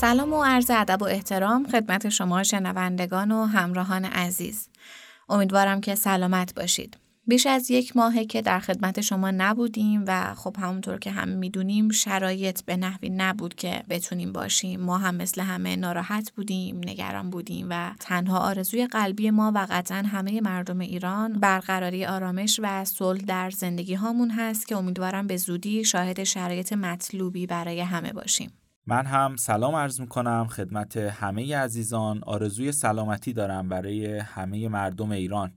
سلام و عرض ادب و احترام خدمت شما شنوندگان و همراهان عزیز. امیدوارم که سلامت باشید. بیش از یک ماهه که در خدمت شما نبودیم و خب همونطور که همه می‌دونیم شرایط به نحوی نبود که بتونیم باشیم ما هم مثل همه ناراحت بودیم نگران بودیم و تنها آرزوی قلبی ما و قطعا همه مردم ایران برقراری آرامش و صلح در زندگی هامون هست که امیدوارم به زودی شاهد شرایط مطلوبی برای همه باشیم من هم سلام عرض می‌کنم خدمت همه عزیزان. آرزوی سلامتی دارم برای همه مردم ایران.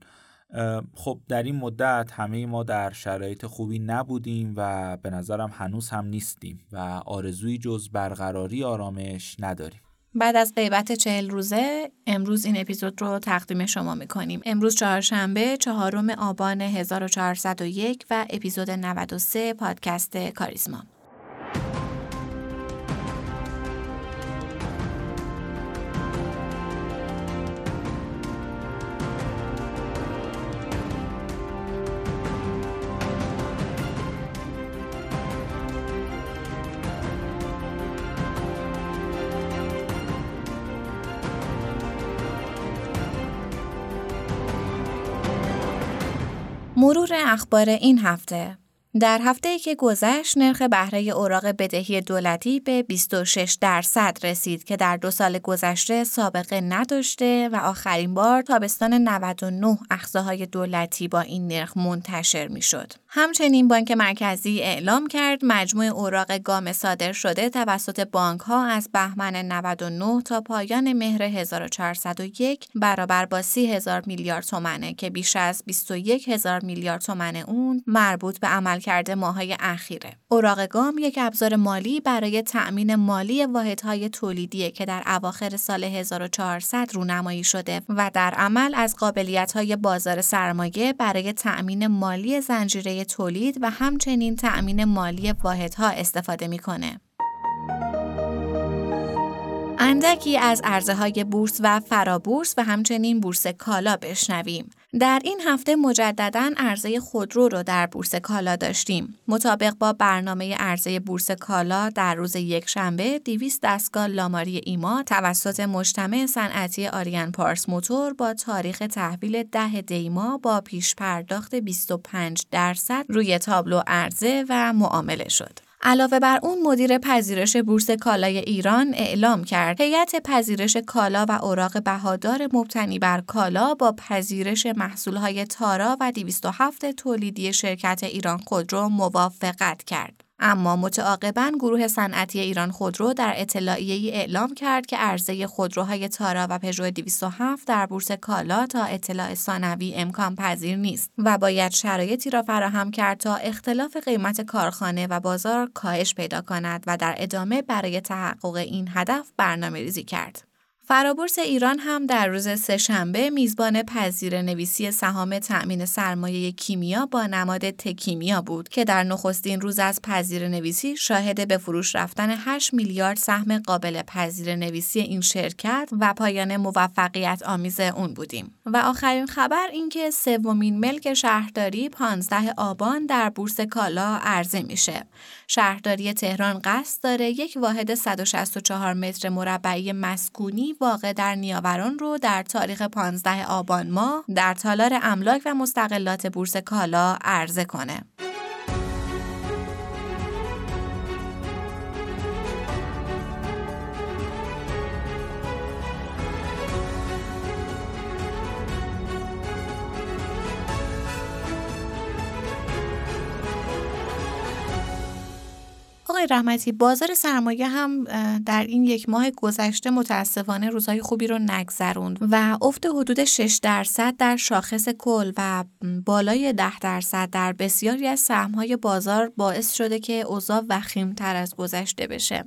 خب در این مدت همه ما در شرایط خوبی نبودیم و به نظرم هنوز هم نیستیم و آرزوی جز برقراری آرامش نداریم. بعد از غیبت چهل روزه امروز این اپیزود رو تقدیم شما می‌کنیم. امروز چهارشنبه چهارم آبان 1401 و اپیزود 93 پادکست کاریزما. مرور اخبار این هفته. در هفته که گذشت نرخ بهره اوراق بدهی دولتی به 26 درصد رسید که در دو سال گذشته سابقه نداشته و آخرین بار تابستان 99 اخذهای دولتی با این نرخ منتشر می شد. همچنین بانک مرکزی اعلام کرد مجموع اوراق گام صادر شده توسط بانک ها از بهمن 99 تا پایان مهر 1401 برابر با 30 هزار میلیارد تومنه که بیش از 21 هزار میلیارد تومن اون مربوط به عملکرد ماهای اخیره. اوراق گام یک ابزار مالی برای تأمین مالی واحدهای تولیدیه که در اواخر سال 1400 رونمایی شده و در عمل از قابلیت های بازار سرمایه برای تأمین مالی زنجیره تولید و همچنین تأمین مالی واحدها استفاده می‌کنه. اندکی از عرضه های بورس و فرابورس و همچنین بورس کالا بشنویم. در این هفته مجددا عرضه خودرو رو در بورس کالا داشتیم. مطابق با برنامه عرضه بورس کالا در روز یک شنبه 200 دستگاه لاماری ایما توسط مجتمع صنعتی آریان پارس موتور با تاریخ تحویل 10 دیما با پیش پرداخت 25 درصد روی تابلو عرضه و معامله شد. علاوه بر اون مدیر پذیرش بورس کالای ایران اعلام کرد هیئت پذیرش کالا و اوراق بهادار مبتنی بر کالا با پذیرش محصولهای تارا و 207 تولیدی شرکت ایران خودرو موافقت کرد. اما متعاقبا گروه صنعتی ایران خودرو در اطلاعیه اعلام کرد که عرضه خودروهای تارا و پژو 207 در بورس کالا تا اطلاع ثانوی امکان پذیر نیست و باید شرایطی را فراهم کرد تا اختلاف قیمت کارخانه و بازار کاهش پیدا کند و در ادامه برای تحقق این هدف برنامه ریزی کرد. فرابورس ایران هم در روز سهشنبه میزبان پذیر نویسی سهام تأمین سرمایه کیمیا با نماد تکیمیا بود که در نخستین روز از پذیر نویسی شاهد به فروش رفتن 8 میلیارد سهم قابل پذیر نویسی این شرکت و پایان موفقیت آمیز اون بودیم. و آخرین خبر اینکه سومین ملک شهرداری 15 آبان در بورس کالا عرضه میشه. شهرداری تهران قصد داره یک واحد 164 متر مربعی مسکونی واقع در نیاوران رو در تاریخ 15 آبان ماه در تالار املاک و مستقلات بورس کالا عرضه کنه. آقای رحمتی بازار سرمایه هم در این یک ماه گذشته متاسفانه روزهای خوبی رو نگذروند و افت حدود 6 درصد در شاخص کل و بالای 10 درصد در بسیاری از سهمهای بازار باعث شده که اوضاع وخیمتر از گذشته بشه.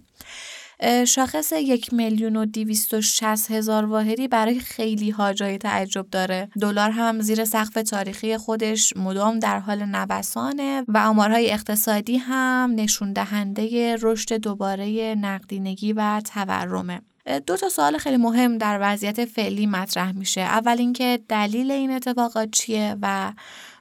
شاخص یک میلیون و دیویست و شست هزار واحدی برای خیلی ها جای تعجب داره. دلار هم زیر سقف تاریخی خودش مدام در حال نوسانه و آمارهای اقتصادی هم نشون دهنده رشد دوباره نقدینگی و تورمه. دو تا سوال خیلی مهم در وضعیت فعلی مطرح میشه. اول اینکه دلیل این اتفاقات چیه و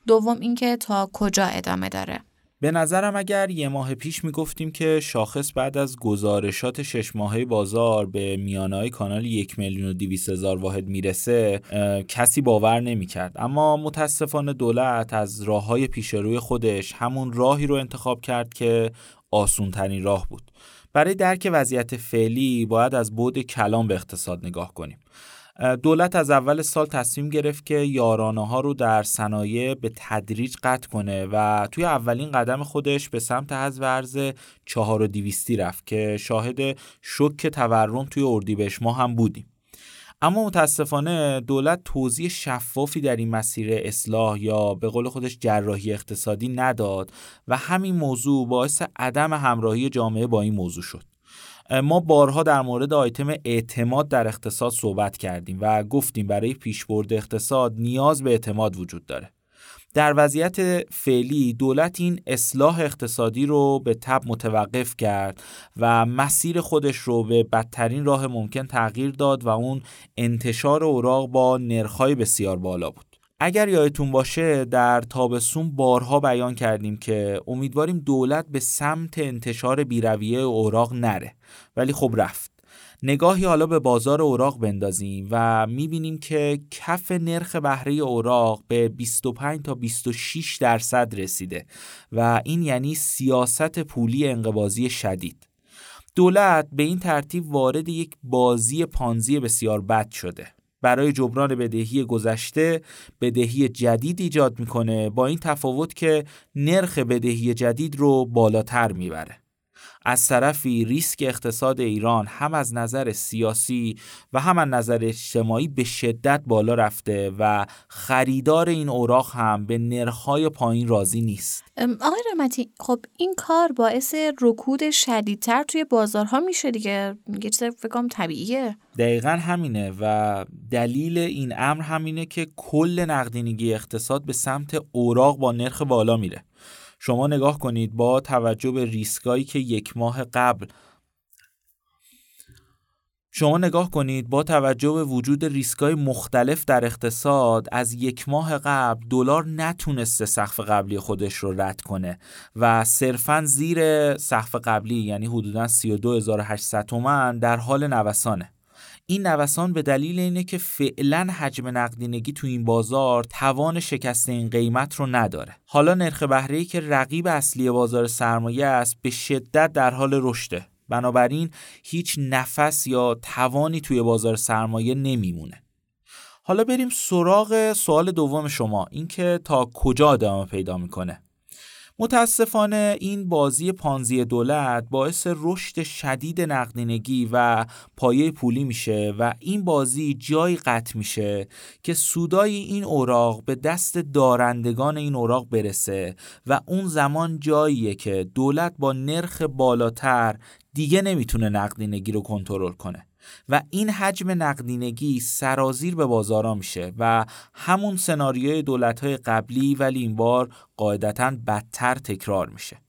دوم اینکه تا کجا ادامه داره. به نظرم اگر یه ماه پیش می‌گفتیم که شاخص بعد از گزارشات شش ماهه بازار به میانهای کانال یک میلیون و دیویس هزار واحد می‌رسه کسی باور نمی‌کرد. اما متاسفانه دولت از راه های پیش روی خودش همون راهی رو انتخاب کرد که آسون ترین راه بود. برای درک وضعیت فعلی باید از بود کلام به اقتصاد نگاه کنیم. دولت از اول سال تصمیم گرفت که یارانه ها رو در صنایع به تدریج قطع کنه و توی اولین قدم خودش به سمت حذف ارز 4200 رفت که شاهد شک تورم توی اردیبهشت ما هم بودیم. اما متاسفانه دولت توضیح شفافی در این مسیر اصلاح یا به قول خودش جراحی اقتصادی نداد و همین موضوع باعث عدم همراهی جامعه با این موضوع شد. ما بارها در مورد آیتم اعتماد در اقتصاد صحبت کردیم و گفتیم برای پیشبرد اقتصاد نیاز به اعتماد وجود داره. در وضعیت فعلی دولت این اصلاح اقتصادی رو به تب متوقف کرد و مسیر خودش رو به بدترین راه ممکن تغییر داد و اون انتشار اوراق با نرخهای بسیار بالا بود. اگر یادتون باشه در تابستون بارها بیان کردیم که امیدواریم دولت به سمت انتشار بیرویه اوراق نره. ولی خب رفت. نگاهی حالا به بازار اوراق بندازیم و می‌بینیم که کف نرخ بهره اوراق به 25 تا 26 درصد رسیده و این یعنی سیاست پولی انقبازی شدید. دولت به این ترتیب وارد یک بازی پانزی بسیار بد شده. برای جبران بدهی گذشته بدهی جدید ایجاد می‌کنه با این تفاوت که نرخ بدهی جدید رو بالاتر می‌بره. از طرفی ریسک اقتصاد ایران هم از نظر سیاسی و هم از نظر اجتماعی به شدت بالا رفته و خریدار این اوراق هم به نرخهای پایین راضی نیست. آقای رحمتی خب این کار باعث رکود شدیدتر توی بازارها میشه دیگه. یه چیز فکرم طبیعیه. دقیقا همینه و دلیل این امر همینه که کل نقدینگی اقتصاد به سمت اوراق با نرخ بالا میره. شما نگاه کنید با توجه به ریسکایی که یک ماه قبل. شما نگاه کنید با توجه به وجود ریسکای مختلف در اقتصاد از یک ماه قبل دلار نتونسته سقف قبلی خودش رو رد کنه و صرفا زیر سقف قبلی یعنی حدودا 32800 تومن در حال نوسانه. این نوسان به دلیل اینه که فعلا حجم نقدینگی تو این بازار توان شکست این قیمت رو نداره. حالا نرخ بهره که رقیب اصلی بازار سرمایه است به شدت در حال رشده. بنابراین هیچ نفس یا توانی توی بازار سرمایه نمیمونه. حالا بریم سراغ سوال دوم شما اینکه تا کجا ادامه پیدا می‌کنه؟ متاسفانه این بازی پانزی دولت باعث رشد شدید نقدینگی و پایه پولی میشه و این بازی جایی قطع میشه که سودای این اوراق به دست دارندگان این اوراق برسه و اون زمان جاییه که دولت با نرخ بالاتر دیگه نمی‌تونه نقدینگی رو کنترل کنه. و این حجم نقدینگی سرازیر به بازارا میشه و همون سناریوی دولت‌های قبلی ولی این بار قاعدتا بدتر تکرار میشه.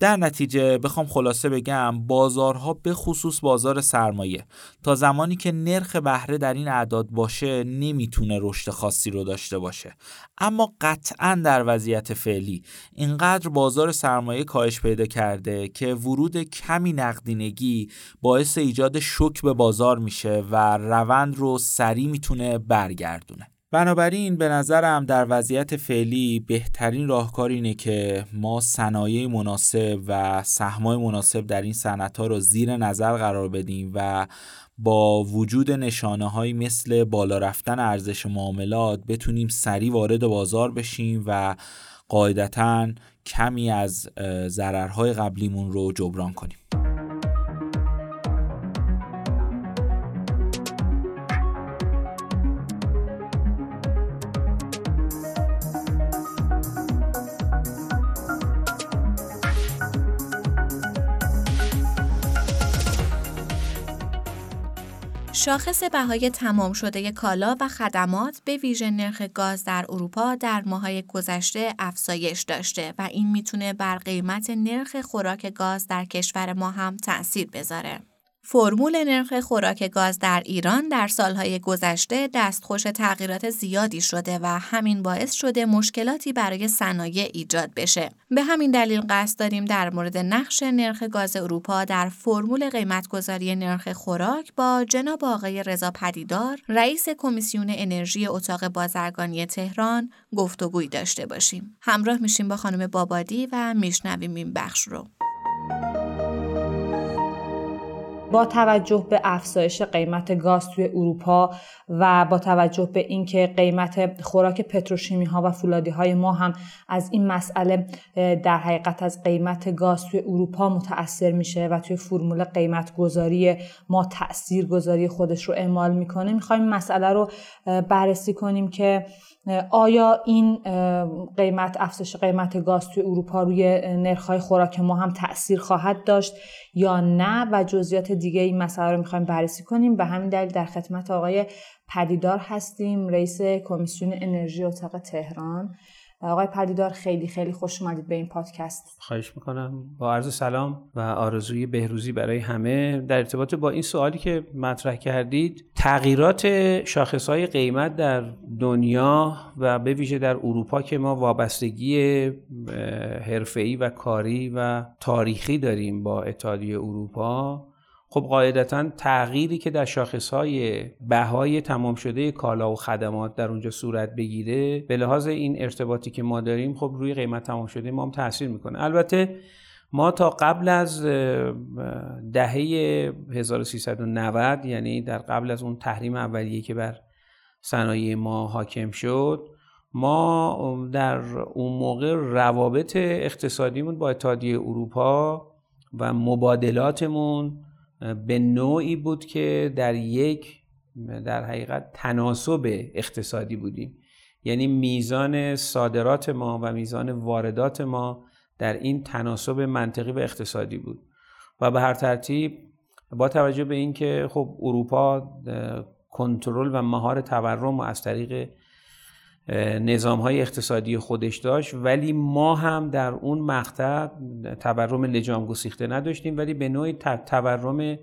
در نتیجه بخوام خلاصه بگم بازارها به خصوص بازار سرمایه تا زمانی که نرخ بهره در این اعداد باشه نمی‌تونه رشد خاصی رو داشته باشه. اما قطعا در وضعیت فعلی اینقدر بازار سرمایه کاهش پیدا کرده که ورود کمی نقدینگی باعث ایجاد شک به بازار میشه و روند رو سریع می‌تونه برگردونه. بنابراین به نظرم در وضعیت فعلی بهترین راهکار اینه که ما صنایع مناسب و سهمای مناسب در این صنعت ها رو زیر نظر قرار بدیم و با وجود نشانه های مثل بالا رفتن ارزش معاملات بتونیم سریع وارد بازار بشیم و قاعدتا کمی از ضررهای قبلیمون رو جبران کنیم. شاخص بهای تمام شده کالا و خدمات به ویژه نرخ گاز در اروپا در ماهای گذشته افزایش داشته و این می‌تونه بر قیمت نرخ خوراک گاز در کشور ما هم تأثیر بذاره. فرمول نرخ خوراک گاز در ایران در سالهای گذشته دستخوش تغییرات زیادی شده و همین باعث شده مشکلاتی برای صنایع ایجاد بشه. به همین دلیل قصد داریم در مورد نقش نرخ گاز اروپا در فرمول قیمتگذاری نرخ خوراک با جناب آقای رضا پدیدار رئیس کمیسیون انرژی اتاق بازرگانی تهران گفتگویی داشته باشیم. همراه میشیم با خانم بابادی و میشنویم این بخش رو. با توجه به افزایش قیمت گاز توی اروپا و با توجه به اینکه قیمت خوراک پتروشیمی ها و فولادی های ما هم از این مسئله در حقیقت از قیمت گاز توی اروپا متاثر میشه و توی فرمول قیمت گذاری ما تاثیر گذاری خودش رو اعمال می‌کنه. می‌خوایم مسئله رو بررسی کنیم که آیا این قیمت افزایش قیمت گاز توی اروپا روی نرخ‌های خوراک ما هم تاثیر خواهد داشت یا نه؟ و جزئیات دیگه این مسئله رو می‌خوایم بررسی کنیم. به همین دلیل در خدمت آقای پدیدار هستیم رئیس کمیسیون انرژی اتاق تهران. آقای پدیدار خیلی خیلی خوش اومدید به این پادکست. خواهش می‌کنم. با عرض سلام و آرزوی بهروزی برای همه. در ارتباط با این سوالی که مطرح کردید تغییرات شاخصهای قیمت در دنیا و به ویژه در اروپا که ما وابستگی حرفه‌ای و کاری و تاریخی داریم با اتحادیه اروپا خب قاعدتا تغییری که در شاخصهای بهای تمام شده کالا و خدمات در اونجا صورت بگیره به لحاظ این ارتباطی که ما داریم خب روی قیمت تمام شده ما هم تاثیر می‌کنه. البته ما تا قبل از دهه 1390 یعنی در قبل از اون تحریم اولیه که بر صنایع ما حاکم شد ما در اون موقع روابط اقتصادیمون با اتحادیه اروپا و مبادلاتمون به نوعی بود که در یک در حقیقت تناسب اقتصادی بودیم. یعنی میزان صادرات ما و میزان واردات ما در این تناسب منطقی و اقتصادی بود. و به هر ترتیب با توجه به اینکه خب اروپا کنترل و مهار تورم از طریق نظام های اقتصادی خودش داشت ولی ما هم در اون مقطع تورم لجام گسیخته نداشتیم ولی به نوعی تورم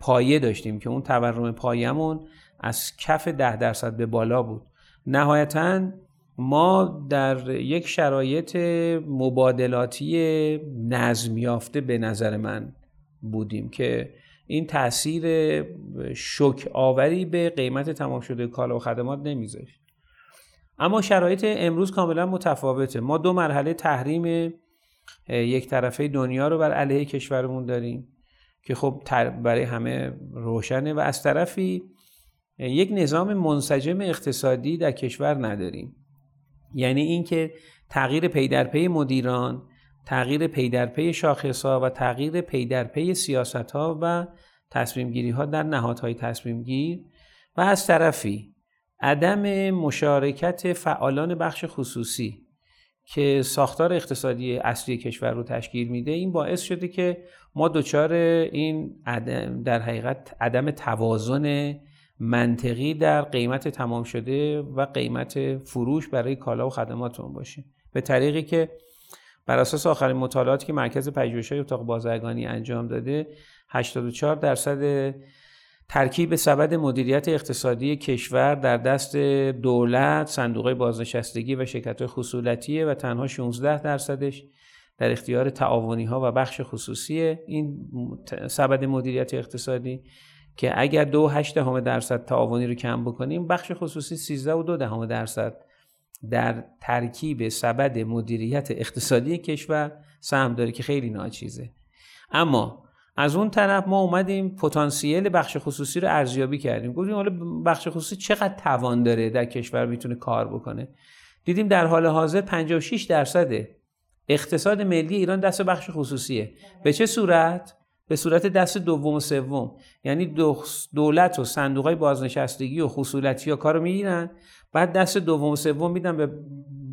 پایه داشتیم که اون تورم پایمون از کف ده درصد به بالا بود. نهایتا ما در یک شرایط مبادلاتی نظم یافته به نظر من بودیم که این تاثیر شک آوری به قیمت تمام شده کالا و خدمات نمیذاشت. اما شرایط امروز کاملا متفاوته. ما دو مرحله تحریم یک طرفه دنیا رو بر علیه کشورمون داریم که خب برای همه روشنه و از طرفی یک نظام منسجم اقتصادی در کشور نداریم. یعنی اینکه تغییر پی در پی مدیران تغییر پی در پی شاخص ها و تغییر پی در پی سیاست ها و تصمیم گیری ها در نهادهای تصمیم گیر و از طرفی عدم مشارکت فعالان بخش خصوصی که ساختار اقتصادی اصلی کشور رو تشکیل میده این باعث شده که ما دچار این عدم در حقیقت عدم توازن منطقی در قیمت تمام شده و قیمت فروش برای کالا و خدماتمون باشیم به طریقی که بر اساس آخرین مطالعاتی که مرکز پژوهش‌های اتاق بازرگانی انجام داده 84 درصد ترکیب سبد مدیریت اقتصادی کشور در دست دولت، صندوق بازنشستگی و شرکت خصولتیه و تنها 16 درصدش در اختیار تعاونی ها و بخش خصوصی این سبد مدیریت اقتصادی که اگر دو هشت دهم درصد تعاونی رو کم بکنیم بخش خصوصی 13 و دو دهم درصد در ترکیب سبد مدیریت اقتصادی کشور سهم داره که خیلی ناچیزه. اما از اون طرف ما اومدیم پتانسیل بخش خصوصی رو ارزیابی کردیم. گفتیم حالا بخش خصوصی چقدر توان داره در کشور می‌تونه کار بکنه؟ دیدیم در حال حاضر 56 درصد اقتصاد ملی ایران دست بخش خصوصیه. به چه صورت؟ به صورت دست دوم و سوم. یعنی دولت و صندوق های بازنشستگی و خصولتی ها کارو می‌گیرن. بعد دست دوم و سوم میدن به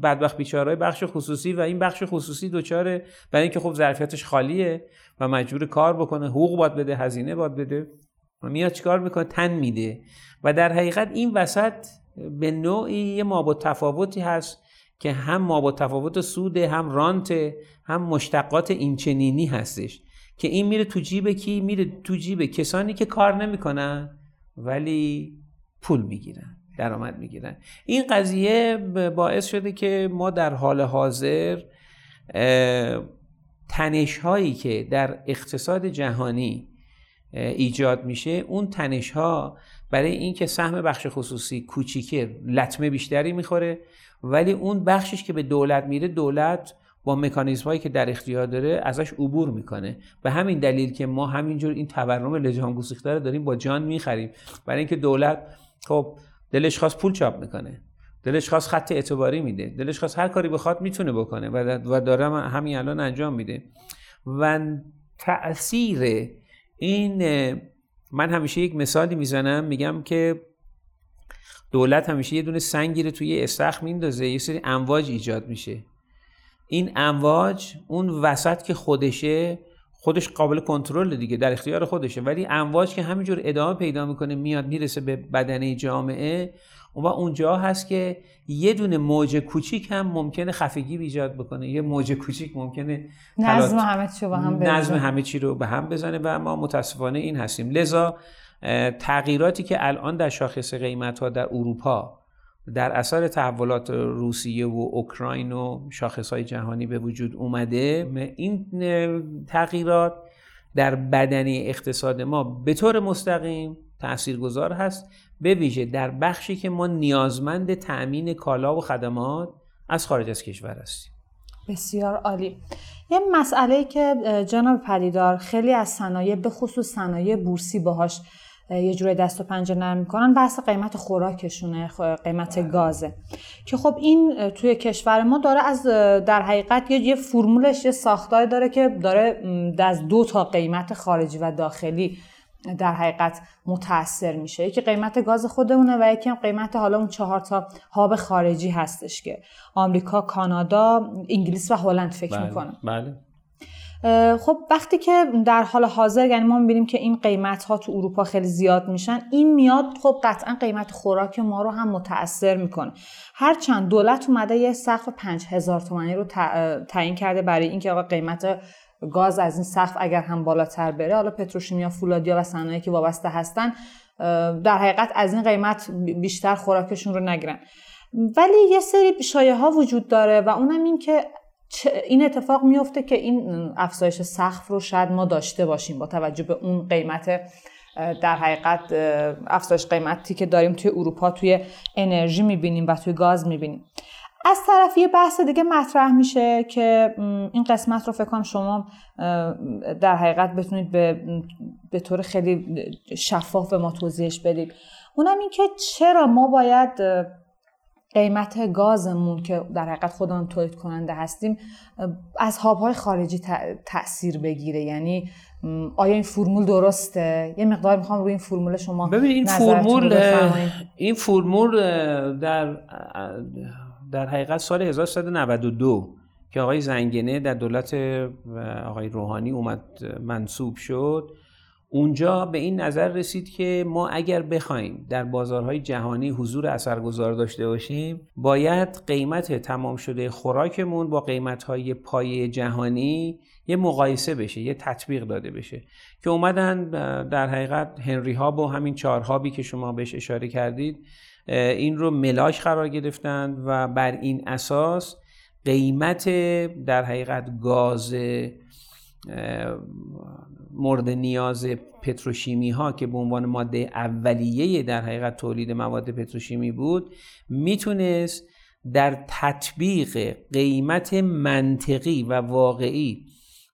بدبخت بیچارهای بخش خصوصی و این بخش خصوصی دوچاره برای اینکه خب ظرفیتش خالیه و مجبور کار بکنه حقوق باید بده هزینه باید بده میاد چیکار می‌کنه؟ تن میده. و در حقیقت این وسط به نوعی یه مابو تفاوتی هست که هم مابو تفاوت سوده هم رانت هم مشتقات اینچنینی هستش که این میره تو جیب کی؟ میره تو جیب کسانی که کار نمی‌کنن ولی پول می‌گیرن. درآمد می‌گیرن. این قضیه باعث شده که ما در حال حاضر تنش هایی که در اقتصاد جهانی ایجاد میشه اون تنش ها برای اینکه سهم بخش خصوصی کوچیکه لطمه بیشتری می‌خوره ولی اون بخشش که به دولت میره دولت با مکانیزم هایی که در اختیار داره ازش عبور می‌کنه. به همین دلیل که ما همینجور این تورم لجان گسیخته رو داریم با جان می‌خریم. برای اینکه دولت خب دلش خواست پول چاپ می‌کنه. دلش خواست خط اعتباری میده. دلش خواست هر کاری بخواد می‌تونه بکنه و داره همین الان انجام میده. و تاثیر این من همیشه یک مثالی می‌زنم میگم که دولت همیشه یه دونه سنگی رو توی استخر میندازه یه سری امواج ایجاد میشه. این امواج اون وسط که خودشه خودش قابل کنترل دیگه در اختیار خودشه. ولی امواج که همینجور ادامه پیدا می‌کنه میاد می‌رسه به بدنه جامعه. و اونجا هست که یه دونه موج کوچیک هم ممکنه خفگی ایجاد بکنه. یه موج کوچیک ممکنه نظم همه چی رو به هم بزنه. نظم همه چی رو به هم بزنه و ما متاسفانه این هستیم. لذا تغییراتی که الان در شاخص قیمت ها در اروپا در اثر تحولات روسیه و اوکراین و شاخص های جهانی به وجود اومده این تغییرات در بدنی اقتصاد ما به طور مستقیم تاثیرگذار هست به ویژه در بخشی که ما نیازمند تأمین کالا و خدمات از خارج از کشور هستیم. بسیار عالی. یه مسئله که جناب پدیدار خیلی از صنایع به خصوص صنایع بورسی باهاش یه جوری دست و پنجه نرم می‌کنن. بحث قیمت خوراکشونه قیمت گازه. که خب این توی کشور ما داره از در حقیقت یه فرمولش یه ساختاری داره که داره از دو تا قیمت خارجی و داخلی در حقیقت متاثر میشه. یکی قیمت گاز خودمونه و یکی هم قیمت حالا اون چهار تا هاب خارجی هستش که آمریکا، کانادا، انگلیس و هلند فکر بله. می‌کنم. بله. خب وقتی که در حال حاضر یعنی ما می‌بینیم که این قیمت ها تو اروپا خیلی زیاد میشن این میاد خب قطعا قیمت خوراک ما رو هم متاثر می‌کنه. هرچند دولت اومده یه سقف 5000 تومانی رو تعیین کرده برای اینکه آقا قیمت گاز از این سقف اگر هم بالاتر بره حالا پتروشیمیا فولادیا و صنایعی که وابسته هستن در حقیقت از این قیمت بیشتر خوراکشون رو نگیرن. ولی یه سری شایعه ها وجود داره و اونم این که این اتفاق میفته که این افزایش سقف رو شاید ما داشته باشیم با توجه به اون قیمت در حقیقت افزایش قیمتی که داریم توی اروپا توی انرژی می‌بینیم و توی گاز می‌بینیم. از طرف یه بحث دیگه مطرح میشه که این قسمت رو فکر کنم شما در حقیقت بتونید به, به طور خیلی شفاف به ما توضیحش بدید. اونم این که چرا ما باید قیمت گازمون که در حقیقت خودمون تولید کننده هستیم از هابهای خارجی تاثیر بگیره. یعنی آیا این فرمول درسته؟ یه مقدار می‌خوام روی این فرمول شما ببین این فرمول این فرمول در در حقیقت سال 1392 که آقای زنگنه در دولت آقای روحانی اومد منصوب شد اونجا به این نظر رسید که ما اگر بخوایم در بازارهای جهانی حضور اثرگذار داشته باشیم باید قیمت تمام شده خوراکمون با قیمتهای پای جهانی یه مقایسه بشه یه تطبیق داده بشه. که اومدن در حقیقت هنری هاب و همین چهار هابی که شما بهش اشاره کردید این رو ملاک قرار گرفتند و بر این اساس قیمت در حقیقت گاز مورد نیاز پتروشیمی ها که به عنوان ماده اولیه در حقیقت تولید مواد پتروشیمی بود می‌تونست در تطبیق قیمت منطقی و واقعی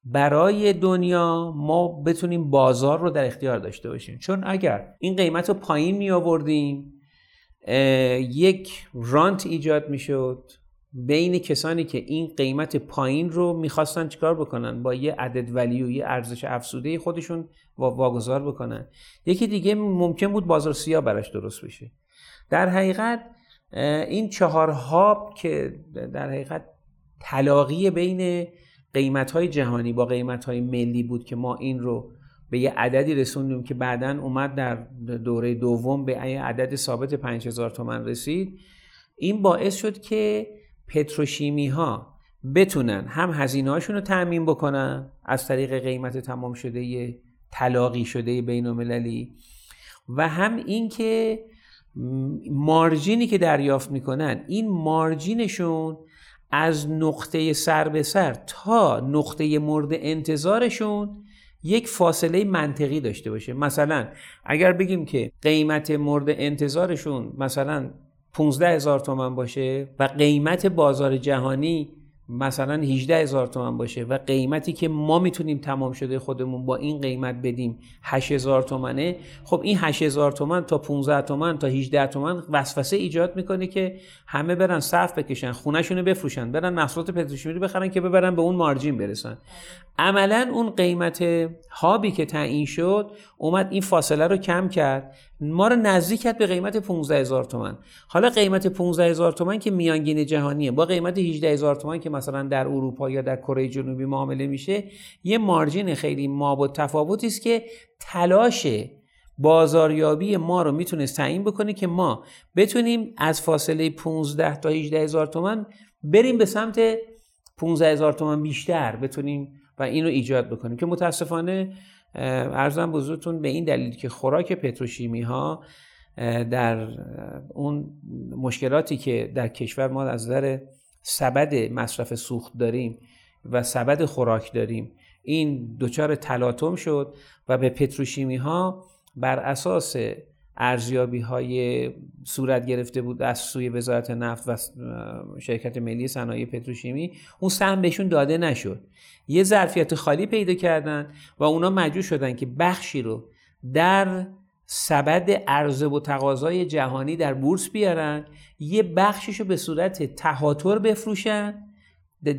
برای دنیا ما بتونیم بازار رو در اختیار داشته باشیم. چون اگر این قیمت رو پایین می آوردیم یک رانت ایجاد می‌شد. بین کسانی که این قیمت پایین رو می‌خواستن چیکار بکنن؟ با یه عدد ولیو یه ارزش افزوده خودشون واگذار بکنن. یکی دیگه ممکن بود بازار سیاه براش درست بشه. در حقیقت این چهار هاب که در حقیقت تلاقی بین قیمت های جهانی با قیمت های ملی بود که ما این رو به یه عددی رسوندیم که بعدا اومد در دوره دوم به یه عدد ثابت 5000 تومن رسید. این باعث شد که پتروشیمی ها بتونن هم هزینه هاشون رو تعمین بکنن از طریق قیمت تمام شده طلاقی شده بین المللی و هم اینکه مارجینی که دریافت می‌کنن این مارجینشون از نقطه سر به سر تا نقطه مورد انتظارشون یک فاصله منطقی داشته باشه. مثلا اگر بگیم که قیمت مورد انتظارشون مثلا 15 هزار تومن باشه و قیمت بازار جهانی مثلا 18 هزار تومن باشه و قیمتی که ما می‌تونیم تمام شده خودمون با این قیمت بدیم 8 هزار تومنه خب این 8 هزار تومن تا 15 تومن تا 18 تومن وسوسه ایجاد می‌کنه که همه برن صف بکشن خونهشون رو بفروشن برن محصولات پتروشیمی بخرن که ببرن به اون مارجین برسن. عملا اون قیمت هابی که تعیین شد اومد این فاصله رو کم کرد. ما رو نزدیک کرد به قیمت 15 هزار تومن حالا قیمت 15 هزار تومن که میانگین جهانیه. با قیمت 18 هزار تومن که مثلا در اروپا یا در کره جنوبی معامله میشه یه مارجین خیلی مابد تفاوتی است که تلاش بازاریابی ما رو می‌تونست تعیین بکنه که ما بتونیم از فاصله 15 تا 18 هزار تومن بریم به سمت 15 هزار تومن بیشتر بتونیم و این رو ایجاد بکنیم. که متاسفانه ارزم بزرگتون به این دلیل که خوراک پتروشیمی ها در اون مشکلاتی که در کشور ما از نظر سبد مصرف سوخت داریم و سبد خوراک داریم این دچار تلاطم شد و به پتروشیمی ها بر اساس ارزیابی های صورت گرفته بود از سوی وزارت نفت و شرکت ملی صنایع پتروشیمی اون سهم بهشون داده نشد. یه ظرفیت خالی پیدا کردن و اونا مجبور شدن که بخشی رو در سبد عرضه و تقاضای جهانی در بورس بیارن یه بخشش رو به صورت تهاتر بفروشن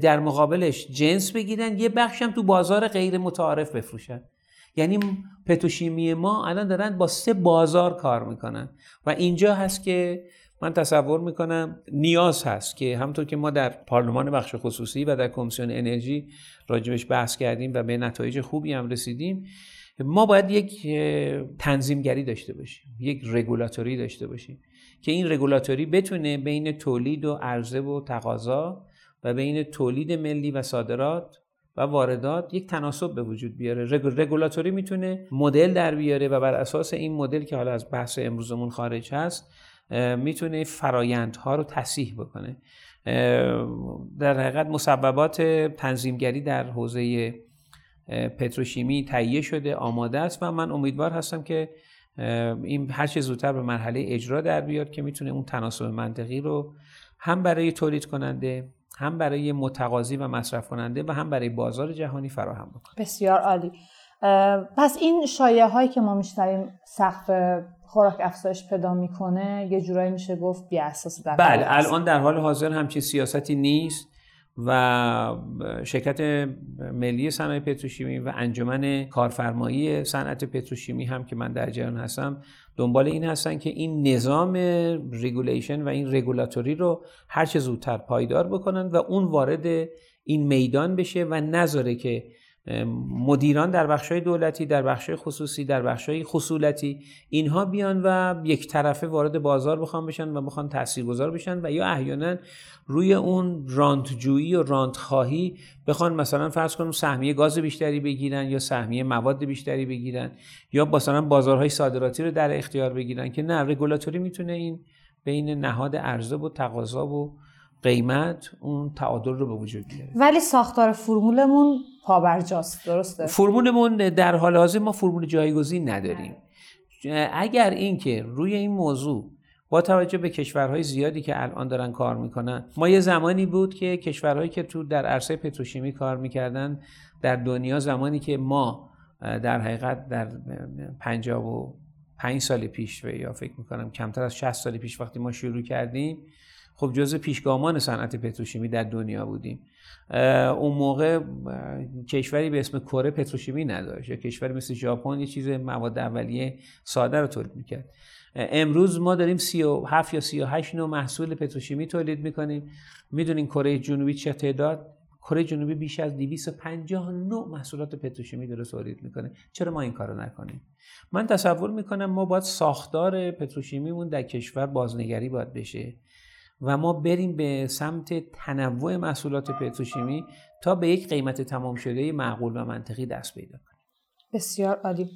در مقابلش جنس بگیرن یه بخش تو بازار غیر متعارف بفروشن. یعنی پتروشیمی ما الان دارن با سه بازار کار می‌کنن. و اینجا هست که من تصور می‌کنم نیاز هست که همطور که ما در پارلمان بخش خصوصی و در کمیسیون انرژی راجبش بحث کردیم و به نتایج خوبی هم رسیدیم ما باید یک تنظیمگری داشته باشیم یک رگولاتوری داشته باشیم که این رگولاتوری بتونه بین تولید و عرضه و تقاضا و بین تولید ملی و صادرات و واردات یک تناسب به وجود بیاره. رگولاتوری می‌تونه مدل در بیاره و بر اساس این مدل که حالا از بحث امروزمون خارج هست می‌تونه فرایندها رو تصیح بکنه. در حقیقت مسببات تنظیمگری در حوزه پتروشیمی تهیه شده آماده است و من امیدوار هستم که این هر چه زودتر به مرحله اجرا در بیاد که می‌تونه اون تناسب منطقی رو هم برای تولید کننده هم برای متقاضی و مصرف کننده و هم برای بازار جهانی فراهم بکنه. بسیار عالی. پس این شایعه هایی که ما میشنویم سقف خوراک افزایش پیدا می‌کنه یه جورایی میشه گفت بی اساس در بله الان در حال حاضر همچین سیاستی نیست. و شرکت ملی صنایع پتروشیمی و انجمن کارفرمایی صنعت پتروشیمی هم که من در جریان هستم دنبال این هستن که این نظام regulation و این رگولاتوری رو هر چه زودتر پایدار بکنن و اون وارد این میدان بشه و نذاره که مدیران در بخشای دولتی در بخشای خصوصی در بخشای خصولتی اینها بیان و یک طرفه وارد بازار بخوان بشن و بخوان تاثیرگذار بشن و یا احیانا روی اون رانتجویی و رانت خواهی بخوان مثلا فرض کنیم سهمیه گاز بیشتری بگیرن یا سهمیه مواد بیشتری بگیرن یا مثلا بازارهای صادراتی رو در اختیار بگیرن که نه رگولاتوری می‌تونه این بین نهاد عرضه و تقاضا و قیمت اون تعادل رو به وجود بیاره ولی ساختار فرمولمون پابرجاست درسته؟ فرمولمون در حال حاضر ما فرمول جایگزین نداریم. اگر اینکه روی این موضوع با توجه به کشورهای زیادی که الان دارن کار می‌کنن ما یه زمانی بود که کشورهایی که تو در عرصه پتروشیمی کار می‌کردن در دنیا زمانی که ما در حقیقت در پنجاب و پنج سال پیش و یا فکر می‌کنم کمتر از 60 سال پیش وقتی ما شروع کردیم خب جزء پیشگامان صنعت پتروشیمی در دنیا بودیم. اون موقع کشوری به اسم کره پتروشیمی نداشت. یا کشوری مثل ژاپن یه چیز مواد اولیه ساده رو تولید می‌کرد. امروز ما داریم 37 یا 38 نوع محصول پتروشیمی تولید می‌کنیم. می‌دونین کره جنوبی چه تعداد؟ کره جنوبی بیش از 259 محصولات پتروشیمی داره تولید می‌کنه. چرا ما این کارو نکنیم؟ من تصور می‌کنم ما باید ساختار پتروشیمیمون در کشور بازنگری باید بشه. و ما بریم به سمت تنوع محصولات پتروشیمی تا به یک قیمت تمام شده معقول و منطقی دست پیدا کنیم. بسیار عالی.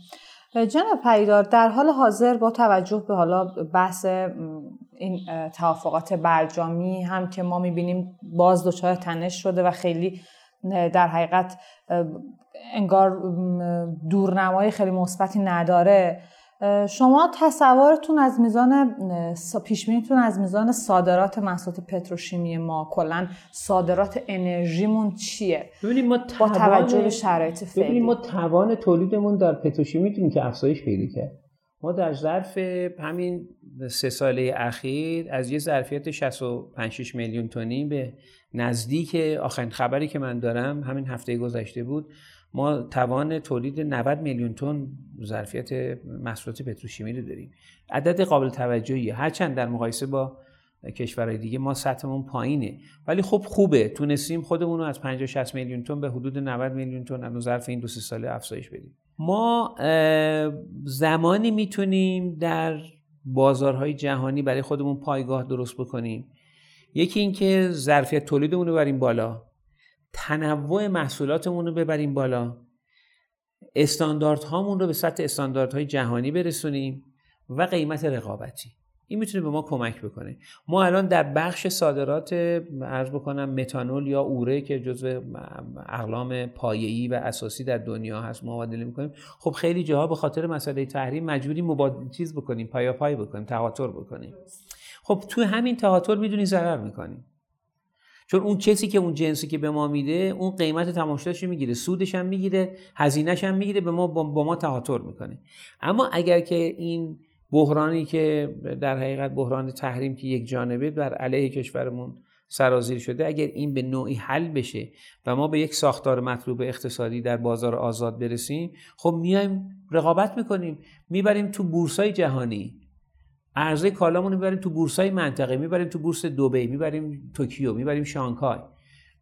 جناب پیدار در حال حاضر با توجه به حالا بحث این توافقات برجامی هم که ما می‌بینیم باز دچار تنش شده و خیلی در حقیقت انگار دورنمای خیلی مثبتی نداره شما تصورتون از میزان پیشبینیتون از میزان صادرات محصولات پتروشیمی ما کلا صادرات انرژیمون چیه؟ ببینیم ما با توجه به شرایط فعلی. ببینیم ما توان تولیدمون در پتروشیمی می‌تونیم که افزایش پیدا کرد. ما در ظرف همین سه ساله اخیر از یه ظرفیت 65 میلیون تونی به نزدیک آخرین خبری که من دارم همین هفته گذشته بود ما توان تولید 90 میلیون تن ظرفیت محصولات پتروشیمی رو داریم. عدد قابل توجهی هرچند در مقایسه با کشورهای دیگه ما سطحمون پایینه. ولی خب خوبه. تونستیم خودمون رو از 50 60 میلیون تن به حدود 90 میلیون تن از ظرف این دو سه ساله افزایش بدیم. ما زمانی می‌تونیم در بازارهای جهانی برای خودمون پایگاه درست بکنیم. یکی اینکه ظرفیت تولیدمون رو بریم بالا. تنوع محصولاتمون رو ببریم بالا. استانداردهامون رو به سطح استانداردهای جهانی برسونیم و قیمت رقابتی. این می‌تونه به ما کمک بکنه. ما الان در بخش صادرات عرض بکنم متانول یا اوره که جزو اقلام پایه‌ای و اساسی در دنیا هست مبادله می‌کنیم. خب خیلی جاها به خاطر مسئله تحریم مجبوریم مبادله چیز بکنیم پایا پای بکنیم تهاتر بکنیم. خب تو همین تهاتر می‌دونی ضرر می‌کنیم چون اون کسی که اون جنسی که به ما میده اون قیمت تماشاش می‌گیره سودش هم می‌گیره هزینهش هم می‌گیره به ما با ما تهاتر می‌کنه. اما اگر که این بحرانی که در حقیقت بحران تحریم که یک جانبه بر علیه کشورمون سرازیر شده اگر این به نوعی حل بشه و ما به یک ساختار مطلوب اقتصادی در بازار آزاد برسیم خب میایم رقابت می‌کنیم می‌بریم تو بورسای جهانی. عرضه کالامون رو می‌بریم تو بورسای منطقه می‌بریم تو بورس دبی می‌بریم توکیو می‌بریم شانگهای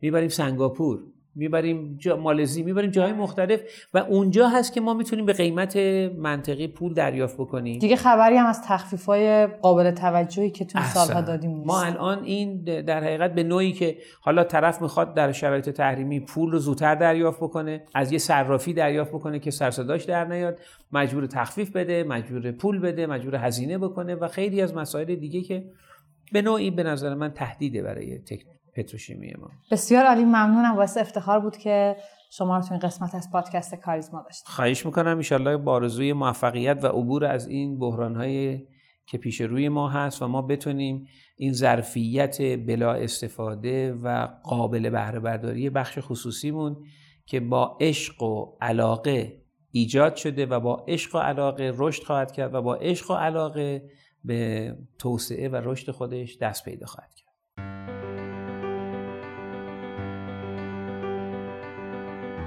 می‌بریم سنگاپور. می‌بریم جا مالزی می‌بریم جاهای مختلف و اونجا هست که ما می‌تونیم به قیمت منطقی پول دریافت بکنیم. دیگه خبری هم از تخفیف های قابل توجهی که تو سالها دادیم نیست. ما الان این در حقیقت به نوعی که حالا طرف می‌خواد در شرایط تحریمی پول رو زودتر دریافت بکنه از یه صرافی دریافت بکنه که سرصداش در نیاد مجبور تخفیف بده مجبور پول بده مجبور هزینه بکنه و خیلی از مسائل دیگه که به نوعی به نظر من تهدیده برای تکنیک. پتروشیمی ما. بسیار عالی ممنونم. واسه افتخار بود که شما رو تو این قسمت از پادکست کاریزما داشتیم. خواهش می‌کنم ایشالله با آرزوی موفقیت و عبور از این بحرانهای که پیش روی ما هست و ما بتونیم این ظرفیت بلا استفاده و قابل بهره برداری بخش خصوصیمون که با عشق و علاقه ایجاد شده و با عشق و علاقه رشد خواهد کرد و با عشق و علاقه به توسعه و رشد خودش دست پیدا خواهد کرد.